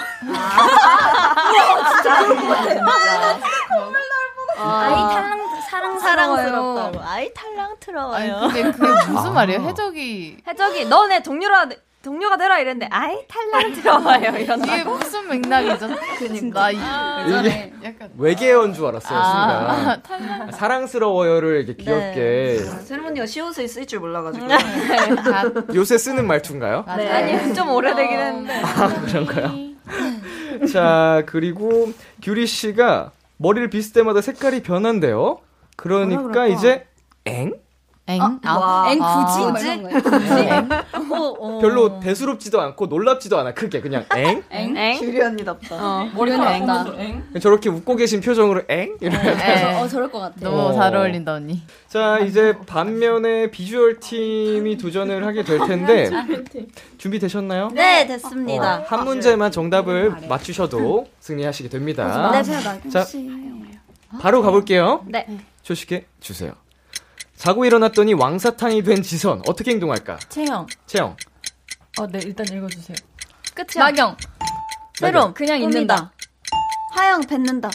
아이 탈랑 사랑스러워요. 사랑스럽다고. 아이 아니, 탈랑 트러워요. 근데 그게 무슨 말이에요? 해적이. 해적이 너네 동료라 동료가 되라 이랬는데 아이 탈락 들어와요 이런. 이게 무슨 맥락이죠? 그니까. 이게 약간. 외계어인 줄 알았어요, 아, 순간. 탈락. 사랑스러워요를 이렇게 귀엽게. 세레모니가 시옷을 쓸줄 몰라가지고. 아, 요새 쓰는 말투인가요? 네. 아니 좀 오래되긴 했는데. 그런가요? 자, 그리고 규리 씨가 머리를 빗을 때마다 색깔이 변한대요. 그러니까 이제 엥? 엥? 아, 엥 아. 굳이? 뭐 이런 거예요. 어, 어. 별로 대수롭지도 않고 놀랍지도 않아. 크게 그냥 엥? 엥? 규리 언니답다. 어, 머리가 없다. 저렇게 웃고 계신 표정으로 엥? 이렇게. 네. 어, 저럴 것 같아. 너무 어. 잘 어울린다, 언니. 자, 이제 반면에 비주얼 팀이 도전을 하게 될 텐데 준비되셨나요? 네, 됐습니다. 어, 한 문제만 정답을 맞추셔도 승리하시게 됩니다. 네, 제가 나 자, 바로 가볼게요. 네. 조식에 주세요. 자고 일어났더니 왕사탕이 된 지선 어떻게 행동할까? 채영. 채영, 어, 네, 일단 읽어주세요. 끝이야. 나경. 새롬 그냥 있는다. 하영 뱉는다.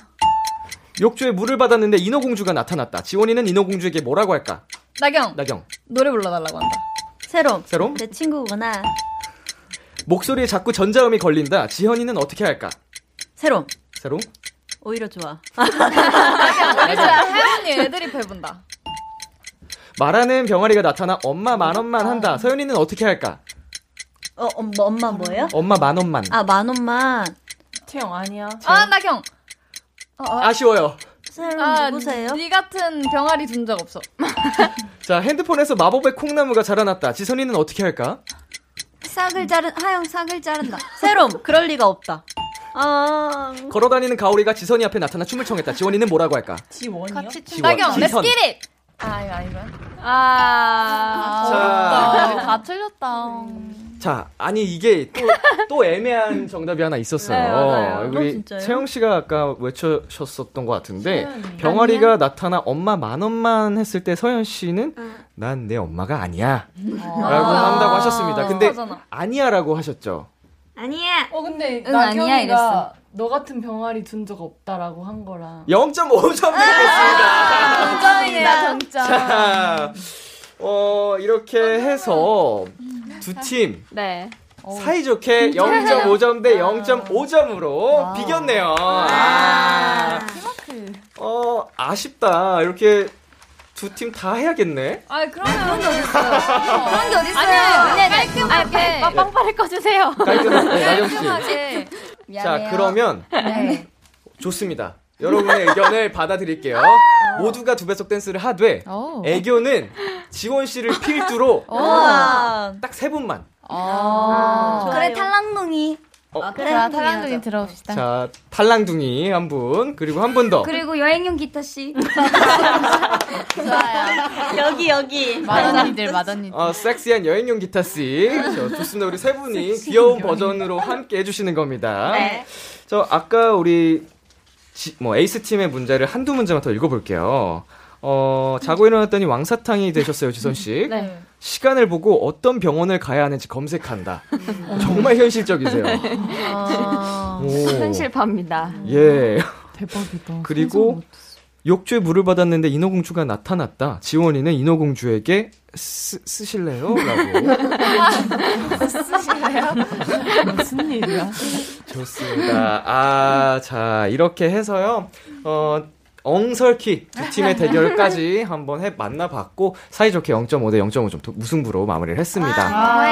욕조에 물을 받았는데 인어공주가 나타났다. 지원이는 인어공주에게 뭐라고 할까? 나경. 나경, 노래 불러달라고 한다. 새롬. 새롬, 내 친구구나. 목소리에 자꾸 전자음이 걸린다. 지현이는 어떻게 할까? 새롬. 새롬, 오히려 좋아. 하영 언니 애들이 배분다. 말하는 병아리가 나타나 엄마 만 원만 한다. 서연이는 어떻게 할까? 어, 어, 뭐, 엄마 뭐예요? 엄마 만 원만. 아, 만 원만. 채영 아니야. 아, 나경. 아쉬워요. 사람 아, 누구세요? 니 같은 병아리 둔적 없어. 자, 핸드폰에서 마법의 콩나무가 자라났다. 지선이는 어떻게 할까? 싹을 자른 하영 싹을 자른다. 세롬, 그럴 리가 없다. 아, 걸어다니는 가오리가 지선이 앞에 나타나 춤을 청했다. 지원이는 뭐라고 할까? 지원이요? 같이 지원, 나경, 지선. it! 아, 이거 아니고요. 아, 자. 어렵다. 다 틀렸다. 자, 아니 이게 또, 또 애매한 정답이 하나 있었어요. 네, 맞아요. 우리 어, 진짜요? 채영 씨가 아까 외쳐셨었던 것 같은데 병아리가 나타나 엄마 만 원만 했을 때 서연 씨는 난 내 엄마가 아니야. 라고 한다고 하셨습니다. 근데. 아니야라고 하셨죠. 아니야. 어 근데 응, 아니야, 나경이가 이랬어. 너 같은 병아리 둔 적 없다라고 한 거라. 0.5점 드리겠습니다. 동점이네요, 동점. 자, 어, 이렇게 해서 두 팀 네. 사이좋게 0.5점 대 0.5점으로 비겼네요. 아, 어, 아쉽다. 이렇게 두 팀 다 해야겠네. 아, 그러면. 그런 게 어딨어요? 아니야, 깔끔하게. 빵빵 꺼주세요. 깔끔하게, 나경 씨. 깔끔하게. 미안해요. 자, 그러면 네. 좋습니다. 여러분의 의견을 받아들일게요. 모두가 두 배속 댄스를 하되 오. 애교는 지원 씨를 필두로. 딱 세 분만. 아. 그래 탈랑둥이. 어, 그래 자, 탈랑둥이. 들어봅시다. 자, 탈랑둥이 한 분, 그리고 한 분 더. 그리고 여행용 기타 씨. 좋아요. 여기, 여기. 맏언니들, 맏언니들. 어, 섹시한 여행용 기타씨. 저, 좋습니다. 우리 세 분이 귀여운 버전으로 함께 해주시는 겁니다. 네. 저, 아까 우리, 지- 뭐, 에이스팀의 문제를 한두 문제만 더 읽어볼게요. 어, 자고 일어났더니 왕사탕이 되셨어요, 지선씨. 네. 시간을 보고 어떤 병원을 가야 하는지 검색한다. 정말 현실적이세요. 어. 오. 현실파입니다. 예. 대박이다. 그리고 욕조에 물을 받았는데 인어공주가 나타났다. 지원이는 인어공주에게 쓰, 쓰실래요? 라고. 쓰실래요? 무슨 일이야? 좋습니다. 아, 자, 이렇게 해서요. 어, 엉설키 두 팀의 대결까지 한번 해 만나봤고 사이좋게 0.5 대 0.5점 무승부로 마무리를 했습니다.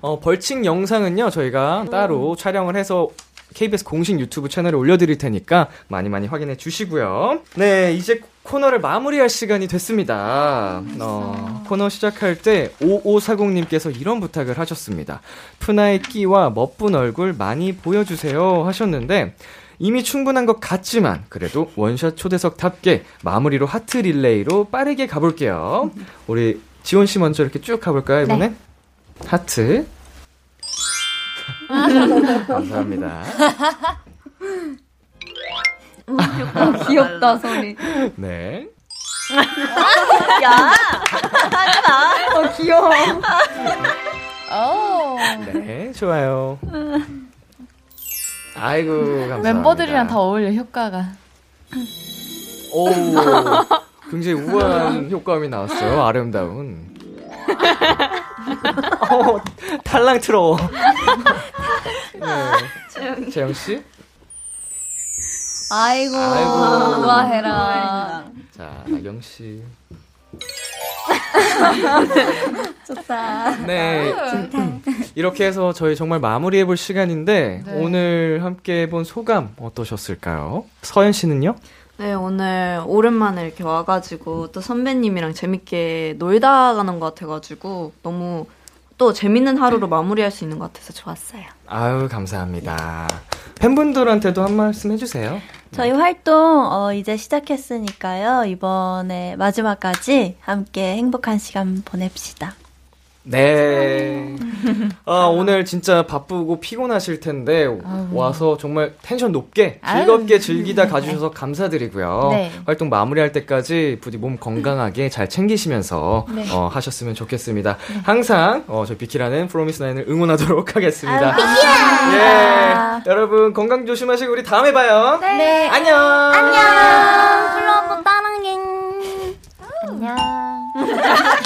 어, 벌칙 영상은요 저희가 따로 촬영을 해서 KBS 공식 유튜브 채널에 올려드릴 테니까 많이 많이 확인해 주시고요. 네, 이제 코너를 마무리할 시간이 됐습니다. 어, 코너 시작할 때 5540님께서 이런 부탁을 하셨습니다. 푸나의 끼와 멋분 얼굴 많이 보여주세요 하셨는데 이미 충분한 것 같지만 그래도 원샷 초대석답게 마무리로 하트 릴레이로 빠르게 가볼게요. 우리 지원 씨 먼저 이렇게 쭉 가볼까요 이번엔? 하트. 감사합니다. 귀엽다 소리. 네. 야! 하지 마! 어, 귀여워. 오. 네, 좋아요. 아이고, 감사합니다. 멤버들이랑 다 어울려, 효과가. 오, 굉장히 우아한 효과음이 나왔어요. 아름다운. 어, 탈랑 틀어. 네. 재영 씨? 아이고, 아이고. 우아해라. 자, 나경 씨. 좋다. 네. 이렇게 해서 저희 정말 마무리해 볼 시간인데, 네. 오늘 함께 해본 소감 어떠셨을까요? 서현 씨는요? 네, 오늘 오랜만에 이렇게 와가지고 또 선배님이랑 재밌게 놀다 가는 것 같아가지고 너무 또 재밌는 하루로 마무리할 수 있는 것 같아서 좋았어요. 아유, 감사합니다. 팬분들한테도 한 말씀 해주세요. 저희 활동 어, 이제 시작했으니까요. 이번에 마지막까지 함께 행복한 시간 보냅시다. 네. 아, 오늘 진짜 바쁘고 피곤하실 텐데, 와서 정말 텐션 높게, 즐겁게 즐기다 가주셔서 감사드리고요. 네. 활동 마무리할 때까지 부디 몸 건강하게 잘 챙기시면서, 네. 어, 하셨으면 좋겠습니다. 항상, 어, 저희 비키라는 프로미스나인을 응원하도록 하겠습니다. 예. 여러분, 건강 조심하시고, 우리 다음에 봐요. 네. 안녕. 안녕. 플로버 따랑행. 안녕.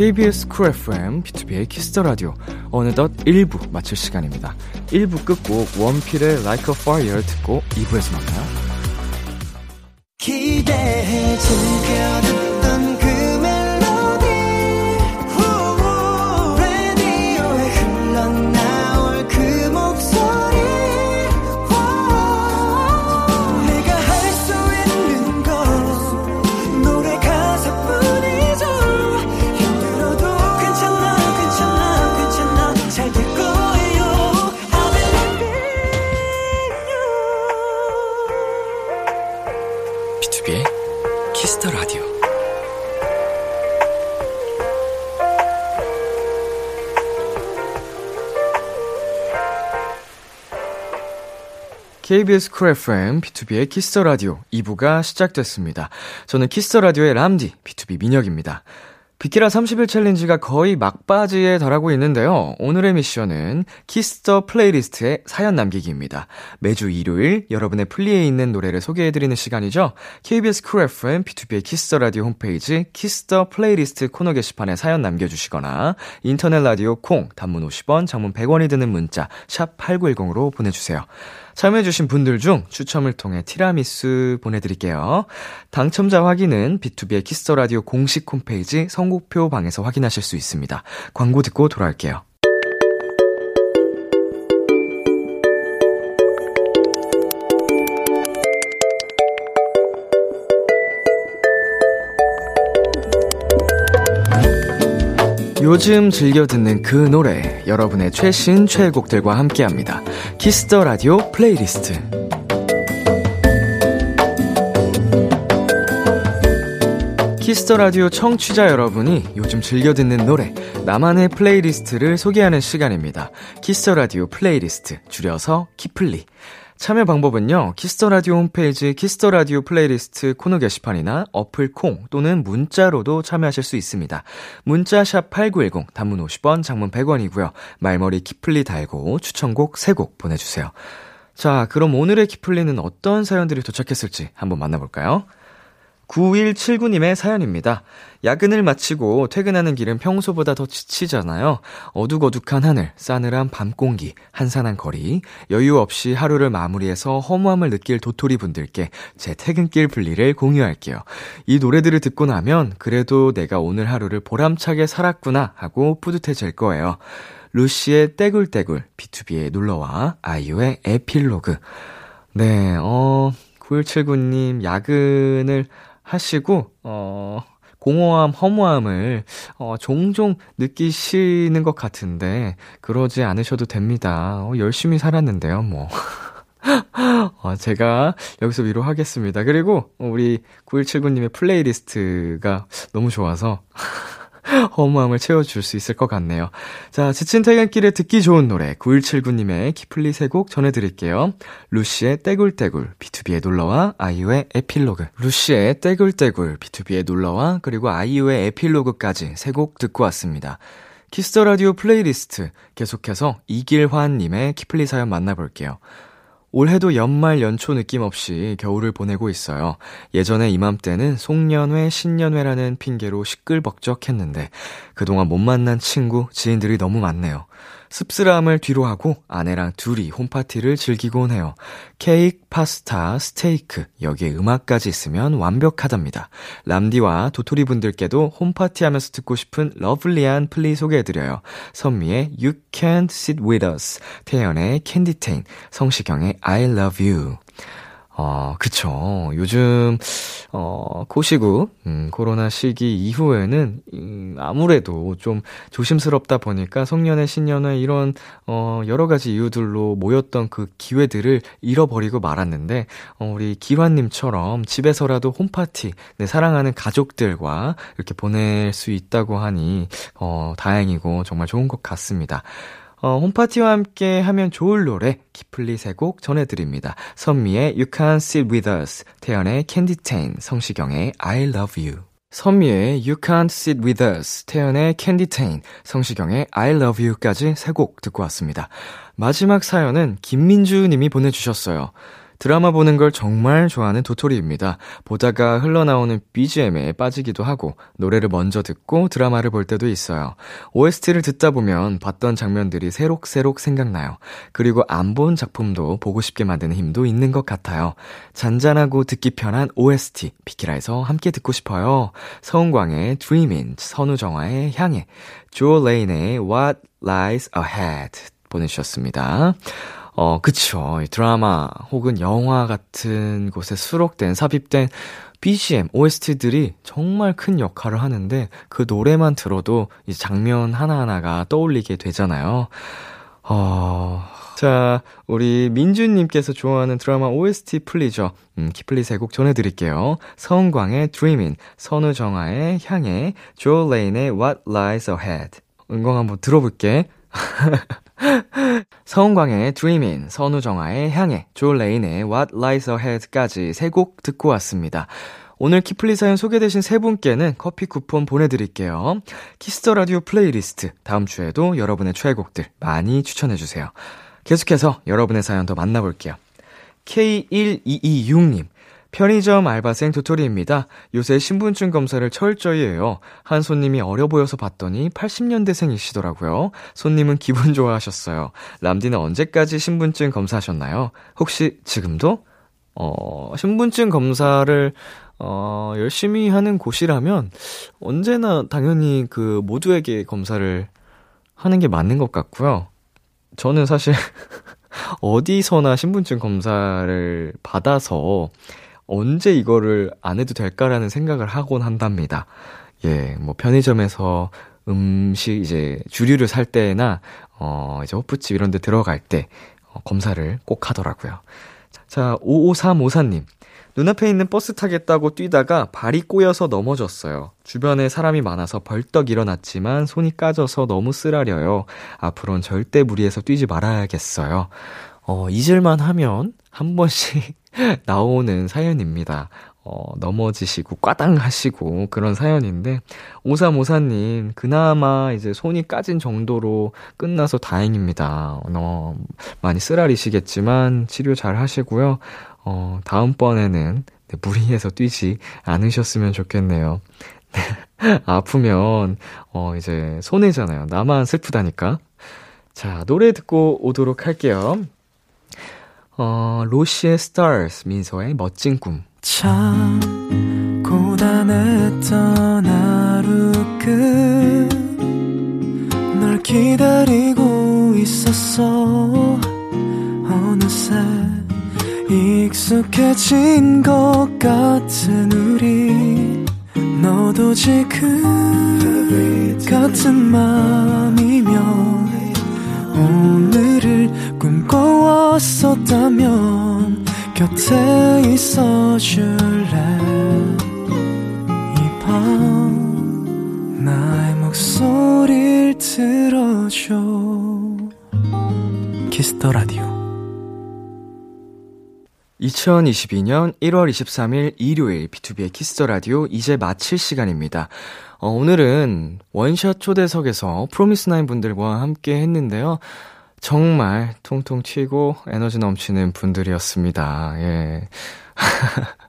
KBS 쿨 FM, B2B의 키스터 라디오. 어느덧 1부 마칠 시간입니다. 1부 끝곡 원필의 Like a Fire 듣고 2부에서 만나요. 기대 KBS 쿨 FM, B2B의 키스터 라디오 2부가 시작됐습니다. 저는 Kiss the Radio의 람디, BTOB 민혁입니다. 비키라 30일 challenge가 거의 막바지에 달하고 있는데요. 오늘의 미션은 Kiss the Playlist에 사연 남기기입니다. 매주 일요일 여러분의 플리에 있는 노래를 소개해드리는 시간이죠. KBS 쿨 FM, B2B의 키스터 라디오 홈페이지 키스터 플레이리스트 코너 게시판에 사연 남겨주시거나 인터넷 라디오 콩, 단문 50원, 장문 100원이 드는 문자 샵 8910으로 보내주세요. 참여해주신 분들 중 추첨을 통해 티라미수 보내드릴게요. 당첨자 확인은 B2B의 키스터 라디오 공식 홈페이지 선곡표 방에서 확인하실 수 있습니다. 광고 듣고 돌아올게요. 요즘 즐겨 듣는 그 노래, 여러분의 최신 최애곡들과 함께 합니다. Kiss the Radio playlist. Kiss the Radio 청취자 여러분이 요즘 즐겨 듣는 노래, 나만의 playlist를 소개하는 시간입니다. Kiss the Radio playlist, 줄여서 키플리. 참여 방법은요, Kiss the Radio 홈페이지 Kiss the Radio playlist 코너 게시판이나 어플 콩 또는 문자로도 참여하실 수 있습니다. 문자 샵8910, 단문 50원, 장문 100원이고요. 말머리 키플리 달고 추천곡 3곡 보내 주세요. 자, 그럼 오늘의 키플리는 어떤 사연들이 도착했을지 한번 만나 볼까요? 9179님의 사연입니다. 야근을 마치고 퇴근하는 길은 평소보다 더 지치잖아요. 어둑어둑한 하늘, 싸늘한 밤 공기, 한산한 거리, 여유 없이 하루를 마무리해서 허무함을 느낄 도토리 분들께 제 퇴근길 분리를 공유할게요. 이 노래들을 듣고 나면 그래도 내가 오늘 하루를 보람차게 살았구나 하고 뿌듯해질 거예요. 루시의 떼굴떼굴, BTOB의 놀러와 아이유의 에필로그. 네, 어, 9179님, 야근을 하시고, 어, 공허함, 허무함을, 어, 종종 느끼시는 것 같은데, 그러지 않으셔도 됩니다. 어, 열심히 살았는데요, 뭐. 어, 제가 여기서 위로하겠습니다. 그리고, 우리 9179님의 playlist가 너무 좋아서, 허무함을 채워줄 수 있을 것 같네요. 자, 지친 퇴근길에 듣기 좋은 노래, 9179님의 키플리 세 곡 전해드릴게요. 루시의 떼굴떼굴, BTOB의 놀러와 아이유의 에필로그. 루시의 떼굴떼굴, BTOB의 놀러와 그리고 아이유의 에필로그까지 세 곡 듣고 왔습니다. Kiss the Radio playlist 계속해서 이길환님의 키플리 사연 만나볼게요. 올해도 연말 연초 느낌 없이 겨울을 보내고 있어요. 예전에 이맘때는 송년회, 신년회라는 핑계로 시끌벅적했는데 그동안 못 만난 친구, 지인들이 너무 많네요. 씁쓸함을 뒤로하고 아내랑 둘이 홈파티를 즐기곤 해요. 케이크, 파스타, 스테이크, 여기에 음악까지 있으면 완벽하답니다. 람디와 도토리 분들께도 홈파티 하면서 듣고 싶은 lovely한 플리 소개해드려요. 선미의 You Can't Sit With Us, 태연의 Candy Cane, 성시경의 I Love You. 어, 그쵸. 요즘, 어, 코시국, 음, 코로나 시기 이후에는, 음, 아무래도 좀 조심스럽다 보니까 송년회, 신년회 이런, 어, 여러 가지 이유들로 모였던 그 기회들을 잃어버리고 말았는데, 어, 우리 기환님처럼 집에서라도 홈파티, 내 사랑하는 가족들과 이렇게 보낼 수 있다고 하니, 어, 다행이고 정말 좋은 것 같습니다. 어, 홈파티와 함께 하면 좋을 노래, 키플리 세 곡 전해드립니다. 선미의 You Can't Sit With Us, 태연의 Candy Tan, 성시경의 I Love You. 선미의 You Can't Sit With Us, 태연의 Candy Tan, 성시경의 I Love You까지 세 곡 듣고 왔습니다. 마지막 사연은 김민주 님이 보내주셨어요. 드라마 보는 걸 정말 좋아하는 도토리입니다. 보다가 흘러나오는 BGM에 빠지기도 하고 노래를 먼저 듣고 드라마를 볼 때도 있어요. OST를 듣다 보면 봤던 장면들이 새록새록 생각나요. 그리고 안 본 작품도 보고 싶게 만드는 힘도 있는 것 같아요. 잔잔하고 듣기 편한 OST 비키라에서 함께 듣고 싶어요. 서은광의 Dreamin', 선우정아의 향해, 조 레인의 What Lies Ahead 보내주셨습니다. 어, 그쵸. 드라마 혹은 영화 같은 곳에 수록된, 삽입된 BGM, OST들이 정말 큰 역할을 하는데 그 노래만 들어도 이 장면 하나하나가 떠올리게 되잖아요. 어, 자, 우리 민주님께서 좋아하는 드라마 OST 플리죠. 음, 키플리 세곡 전해드릴게요. 서은광의 Dreamin', 선우정아의 향해, 조 레인의 What Lies Ahead. 은광 한번 들어볼게. 서은광의 Dreamin', 선우정아의 향해, 조 레인의 What Lies Ahead까지 세 곡 듣고 왔습니다. 오늘 키플리 사연 소개되신 세 분께는 커피 쿠폰 보내드릴게요. Kiss the Radio playlist 다음 주에도 여러분의 최애곡들 많이 추천해주세요. 계속해서 여러분의 사연 더 만나볼게요. K1226님 편의점 알바생 도토리입니다. 요새 신분증 검사를 철저히 해요. 한 손님이 어려 보여서 봤더니 80년대생이시더라고요. 손님은 기분 좋아하셨어요. 람디는 언제까지 신분증 검사하셨나요? 혹시 지금도? 어, 신분증 검사를 어, 열심히 하는 곳이라면 언제나 당연히 그 모두에게 검사를 하는 게 맞는 것 같고요. 저는 사실 어디서나 신분증 검사를 받아서 언제 이거를 안 해도 될까라는 생각을 하곤 한답니다. 예, 뭐 편의점에서 음식 이제 주류를 살 때나 어 이제 호프집 이런 데 들어갈 때 어, 검사를 꼭 하더라고요. 자, 5535사님. 눈앞에 있는 버스 타겠다고 뛰다가 발이 꼬여서 넘어졌어요. 주변에 사람이 많아서 벌떡 일어났지만 손이 까져서 너무 쓰라려요. 앞으로는 절대 무리해서 뛰지 말아야겠어요. 어, 잊을만 하면 한 번씩 나오는 사연입니다. 어, 넘어지시고 꽈당 하시고 그런 사연인데 5354님 그나마 이제 손이 까진 정도로 끝나서 다행입니다. 어, 많이 쓰라리시겠지만 치료 잘 하시고요. 어, 다음번에는 네, 무리해서 뛰지 않으셨으면 좋겠네요. 아프면 어, 이제 손해잖아요. 나만 슬프다니까. 자, 노래 듣고 오도록 할게요. 어, 로시의 Stars, 민서의 멋진 꿈. 참 고단했던 하루 끝널 기다리고 있었어. 어느새 익숙해진 것 같은 우리. 너도 지금 같은 맘이면 오늘을 꿈꿔왔었다면 곁에 있어 줄래 이 밤 나의 목소리를 들어줘 Kiss the Radio 2022년 1월 23일 일요일 B2B의 키스터 라디오 이제 마칠 시간입니다. 어, 오늘은 원샷 초대석에서 프로미스나인 분들과 함께 했는데요. 정말 통통 튀고 에너지 넘치는 분들이었습니다. 예.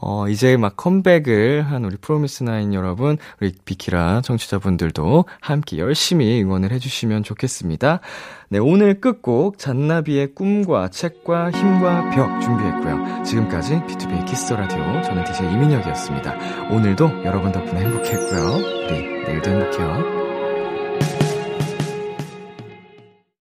어, 이제 막 컴백을 한 우리 프로미스나인 여러분, 우리 비키라 청취자분들도 함께 열심히 응원을 해주시면 좋겠습니다. 네, 오늘 끝곡 잔나비의 꿈과 책과 힘과 벽 준비했고요. 지금까지 B2B의 키스 라디오 저는 DJ 이민혁이었습니다. 오늘도 여러분 덕분에 행복했고요. 우리 내일도 행복해요.